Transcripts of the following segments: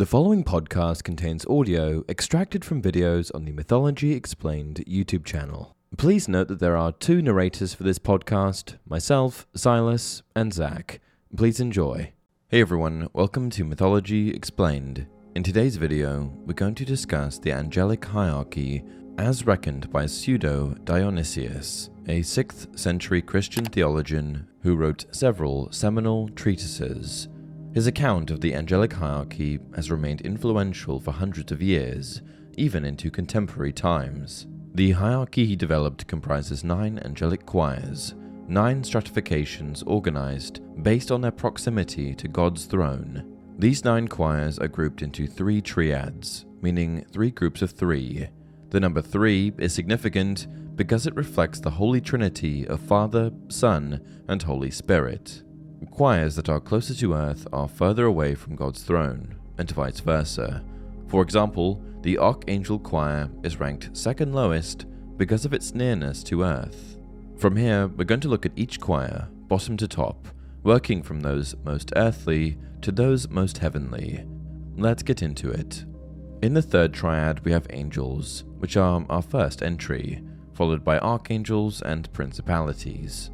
The following podcast contains audio extracted from videos on the Mythology Explained YouTube channel. Please note that there are two narrators for this podcast myself, Silas, and Zach. Please enjoy. Hey everyone, welcome to Mythology Explained. In today's video, we're going to discuss the angelic hierarchy as reckoned by Pseudo Dionysius, a 6th century Christian theologian who wrote several seminal treatises. His account of the angelic hierarchy has remained influential for hundreds of years, even into contemporary times. The hierarchy he developed comprises nine angelic choirs, nine stratifications organized based on their proximity to God's throne. These nine choirs are grouped into three triads, meaning three groups of three. The number three is significant because it reflects the Holy Trinity of Father, Son, and Holy Spirit. Choirs that are closer to Earth are further away from God's throne, and vice versa. For example, the Archangel Choir is ranked second lowest because of its nearness to Earth. From here, we're going to look at each choir, bottom to top, working from those most earthly to those most heavenly. Let's get into it. In the third triad, we have angels, which are our first entry, followed by archangels and principalities.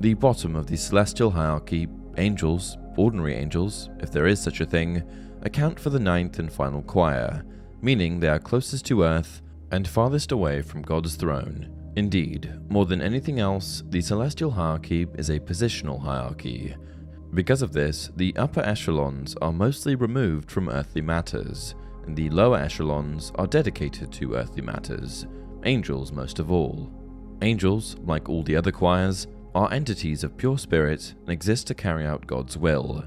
The bottom of the celestial hierarchy, angels, ordinary angels, if there is such a thing, account for the ninth and final choir, meaning they are closest to earth and farthest away from God's throne. Indeed, more than anything else, the celestial hierarchy is a positional hierarchy. Because of this, the upper echelons are mostly removed from earthly matters, and the lower echelons are dedicated to earthly matters, angels most of all. Angels, like all the other choirs, are entities of pure spirit and exist to carry out God's will.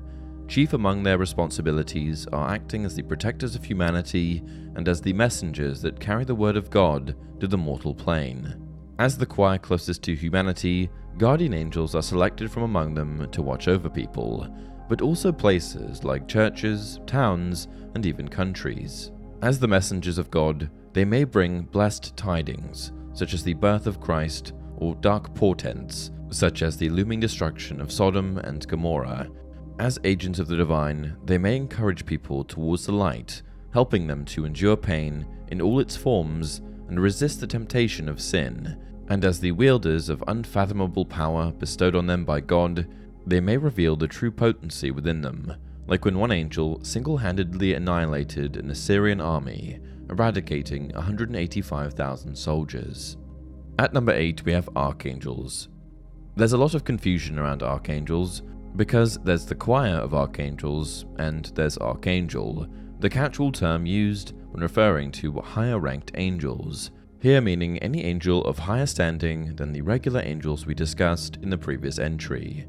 Chief among their responsibilities are acting as the protectors of humanity and as the messengers that carry the word of God to the mortal plane. As the choir closest to humanity, guardian angels are selected from among them to watch over people, but also places like churches, towns, and even countries. As the messengers of God, they may bring blessed tidings, such as the birth of Christ, or dark portents, such as the looming destruction of Sodom and Gomorrah. As agents of the divine, they may encourage people towards the light, helping them to endure pain in all its forms and resist the temptation of sin. And as the wielders of unfathomable power bestowed on them by God, they may reveal the true potency within them, like when one angel single handedly annihilated an Assyrian army, eradicating 185,000 soldiers. At number 8, we have archangels, there's a lot of confusion around archangels because there's the choir of archangels and there's archangel, the catch-all term used when referring to higher ranked angels, here meaning any angel of higher standing than the regular angels we discussed in the previous entry.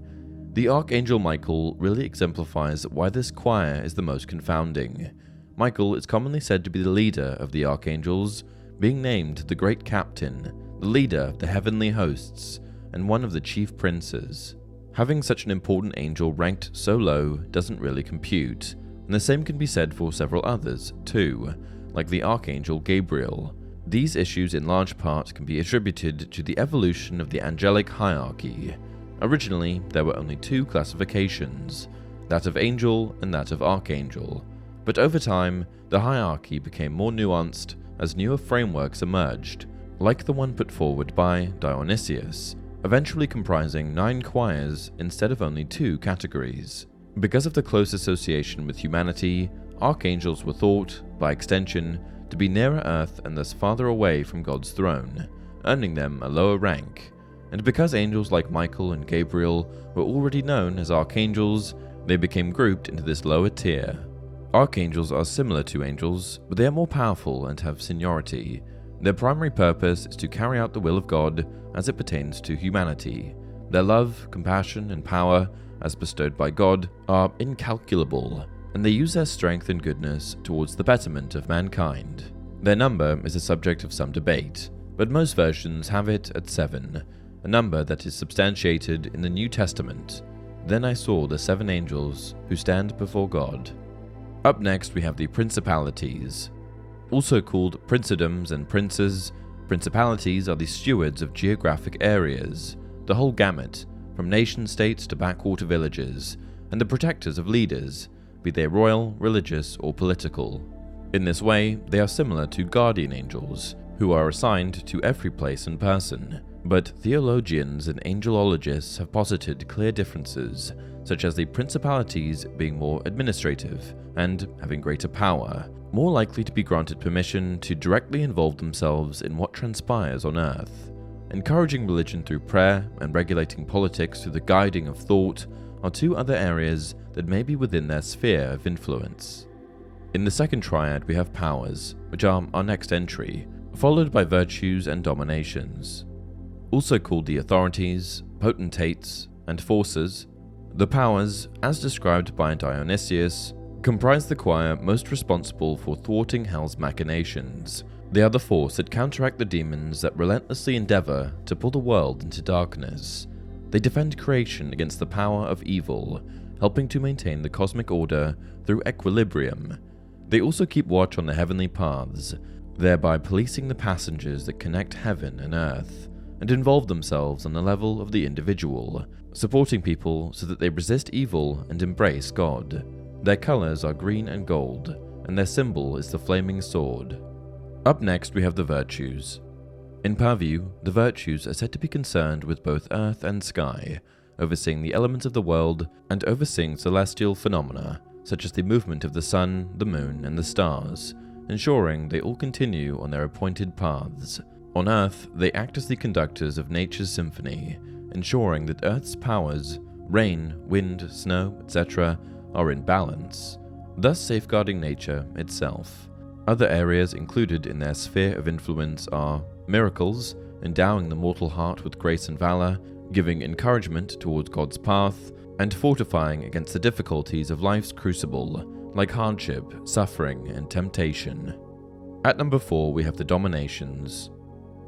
The Archangel Michael really exemplifies why this choir is the most confounding. Michael is commonly said to be the leader of the archangels, being named the Great Captain, the leader of the heavenly hosts, and one of the chief princes. Having such an important angel ranked so low doesn't really compute, and the same can be said for several others, too, like the Archangel Gabriel. These issues, in large part, can be attributed to the evolution of the angelic hierarchy. Originally, there were only two classifications that of angel and that of archangel, but over time, the hierarchy became more nuanced as newer frameworks emerged, like the one put forward by Dionysius, eventually comprising nine choirs instead of only two categories. Because of the close association with humanity, archangels were thought, by extension, to be nearer Earth and thus farther away from God's throne, earning them a lower rank. And because angels like Michael and Gabriel were already known as archangels, they became grouped into this lower tier. Archangels are similar to angels, but they are more powerful and have seniority, their primary purpose is to carry out the will of God as it pertains to humanity. Their love, compassion, and power, as bestowed by God, are incalculable, and they use their strength and goodness towards the betterment of mankind. Their number is a subject of some debate, but most versions have it at seven, a number that is substantiated in the New Testament. Then I saw the seven angels who stand before God. Up next, we have the principalities, also called princedoms and princes, principalities are the stewards of geographic areas, the whole gamut, from nation states to backwater villages, and the protectors of leaders. be they royal, religious, or political. In this way, they are similar to guardian angels, who are assigned to every place and person, but theologians and angelologists have posited clear differences, such as the principalities being more administrative and having greater power, more likely to be granted permission to directly involve themselves in what transpires on earth. Encouraging religion through prayer and regulating politics through the guiding of thought are two other areas that may be within their sphere of influence. In the second triad, we have powers, which are our next entry, followed by virtues and dominations. Also called the authorities, potentates, and forces, the powers, as described by Dionysius, comprise the choir most responsible for thwarting hell's machinations. They are the force that counteract the demons that relentlessly endeavor to pull the world into darkness. They defend creation against the power of evil, helping to maintain the cosmic order through equilibrium. They also keep watch on the heavenly paths, thereby policing the passengers that connect heaven and earth, and involve themselves on the level of the individual, supporting people so that they resist evil and embrace God. Their colors are green and gold, and their symbol is the flaming sword. Up next, we have the virtues. In purview, the virtues are said to be concerned with both earth and sky, overseeing the elements of the world and overseeing celestial phenomena, such as the movement of the sun, the moon, and the stars, ensuring they all continue on their appointed paths. On Earth, they act as the conductors of nature's symphony, ensuring that Earth's powers, rain, wind, snow, etc., are in balance, thus safeguarding nature itself. Other areas included in their sphere of influence are miracles, endowing the mortal heart with grace and valor, giving encouragement towards God's path, and fortifying against the difficulties of life's crucible, like hardship, suffering, and temptation. At number 4, we have the dominations.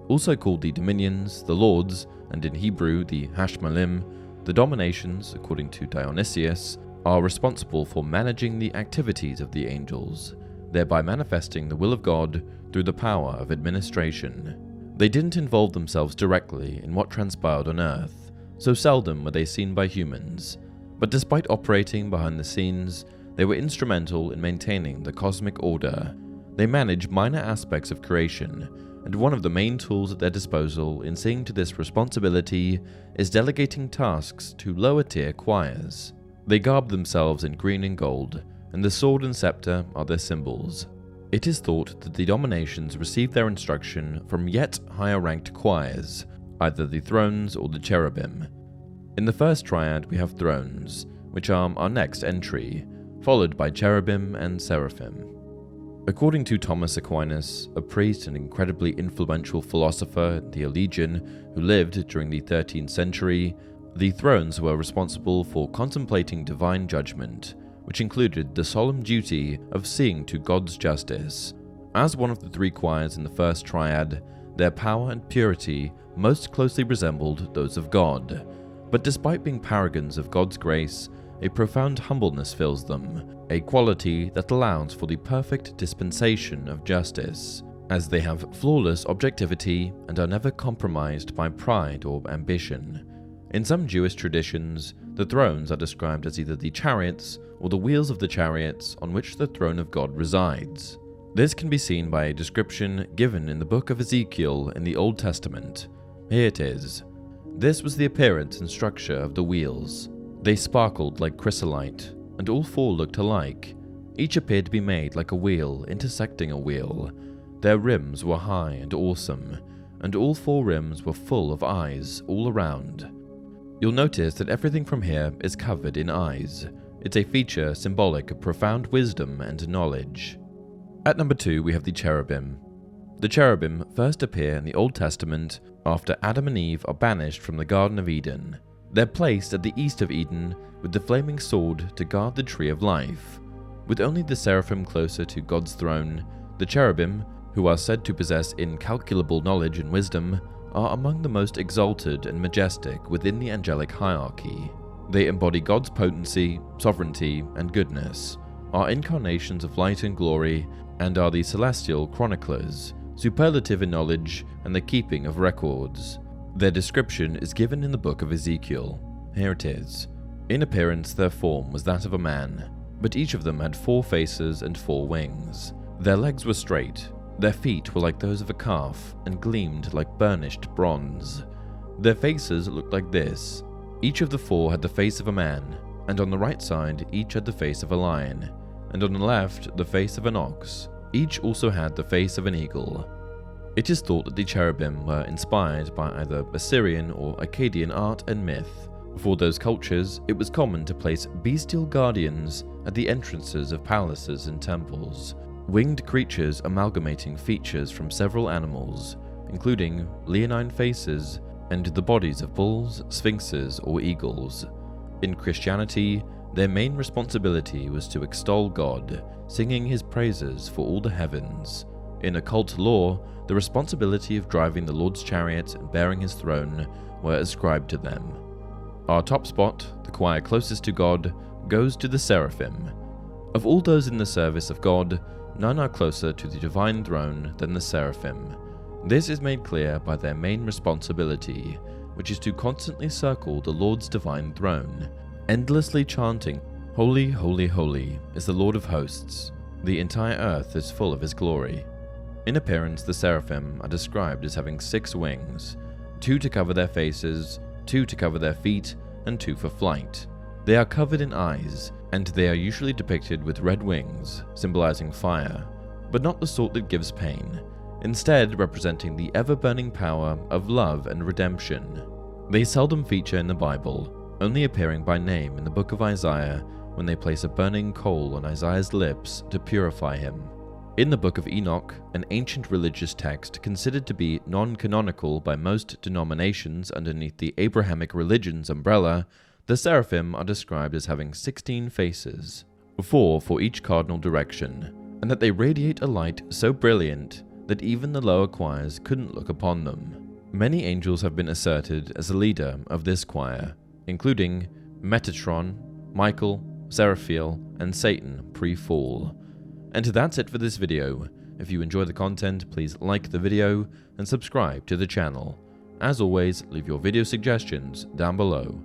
Also called the dominions, the lords, and in Hebrew the Hashmalim, the dominations, according to Dionysius, are responsible for managing the activities of the angels, thereby manifesting the will of God through the power of administration. They didn't involve themselves directly in what transpired on Earth, so seldom were they seen by humans, but despite operating behind the scenes, they were instrumental in maintaining the cosmic order. They manage minor aspects of creation, and one of the main tools at their disposal in seeing to this responsibility is delegating tasks to lower tier choirs. They garb themselves in green and gold, and the sword and scepter are their symbols. It is thought that the dominations received their instruction from yet higher ranked choirs, either the thrones or the cherubim. In the first triad, we have thrones, which are our next entry, followed by cherubim and seraphim. According to Thomas Aquinas, a priest and incredibly influential philosopher theologian who lived during the 13th century, the thrones were responsible for contemplating divine judgment, which included the solemn duty of seeing to God's justice. As one of the three choirs in the first triad, their power and purity most closely resembled those of God. But despite being paragons of God's grace, a profound humbleness fills them, a quality that allows for the perfect dispensation of justice, as they have flawless objectivity and are never compromised by pride or ambition. In some Jewish traditions, the thrones are described as either the chariots or the wheels of the chariots on which the throne of God resides. This can be seen by a description given in the book of Ezekiel in the Old Testament. Here it is. This was the appearance and structure of the wheels. They sparkled like chrysolite, and all four looked alike. Each appeared to be made like a wheel intersecting a wheel. Their rims were high and awesome, and all four rims were full of eyes all around. You'll notice that everything from here is covered in eyes. It's a feature symbolic of profound wisdom and knowledge. At number two, we have the cherubim. The cherubim first appear in the Old Testament after Adam and Eve are banished from the Garden of Eden. They're placed at the east of Eden with the flaming sword to guard the tree of life. With only the seraphim closer to God's throne, the cherubim, who are said to possess incalculable knowledge and wisdom, are among the most exalted and majestic within the angelic hierarchy. They embody God's potency, sovereignty, and goodness, are incarnations of light and glory, and are the celestial chroniclers, superlative in knowledge and the keeping of records. Their description is given in the book of Ezekiel. Here it is. In appearance, their form was that of a man. but each of them had four faces and four wings. Their legs were straight, their feet were like those of a calf and gleamed like burnished bronze. Their faces looked like this. Each of the four had the face of a man, and on the right side each had the face of a lion, and on the left the face of an ox. Each also had the face of an eagle. It is thought that the cherubim were inspired by either Assyrian or Akkadian art and myth. For those cultures, it was common to place bestial guardians at the entrances of palaces and temples, winged creatures amalgamating features from several animals, including leonine faces and the bodies of bulls, sphinxes, or eagles. In Christianity, their main responsibility was to extol God, singing his praises for all the heavens. In occult lore, the responsibility of driving the Lord's chariot and bearing his throne were ascribed to them. Our top spot, the choir closest to God, goes to the seraphim. Of all those in the service of God, none are closer to the divine throne than the seraphim. This is made clear by their main responsibility, which is to constantly circle the Lord's divine throne, endlessly chanting, Holy, holy, holy is the Lord of hosts. The entire earth is full of his glory. In appearance, the seraphim are described as having six wings two to cover their faces, two to cover their feet, and two for flight. They are covered in eyes, and they are usually depicted with red wings, symbolizing fire, but not the sort that gives pain, instead, representing the ever burning power of love and redemption. They seldom feature in the Bible, only appearing by name in the book of Isaiah when they place a burning coal on Isaiah's lips to purify him. In the Book of Enoch, an ancient religious text considered to be non canonical by most denominations underneath the Abrahamic religion's umbrella, the seraphim are described as having 16 faces, four for each cardinal direction, and that they radiate a light so brilliant that even the lower choirs couldn't look upon them. Many angels have been asserted as the leader of this choir, including Metatron, Michael, Seraphiel, and Satan pre fall. And that's it for this video. If you enjoy the content, please like the video and subscribe to the channel. As always, leave your video suggestions down below.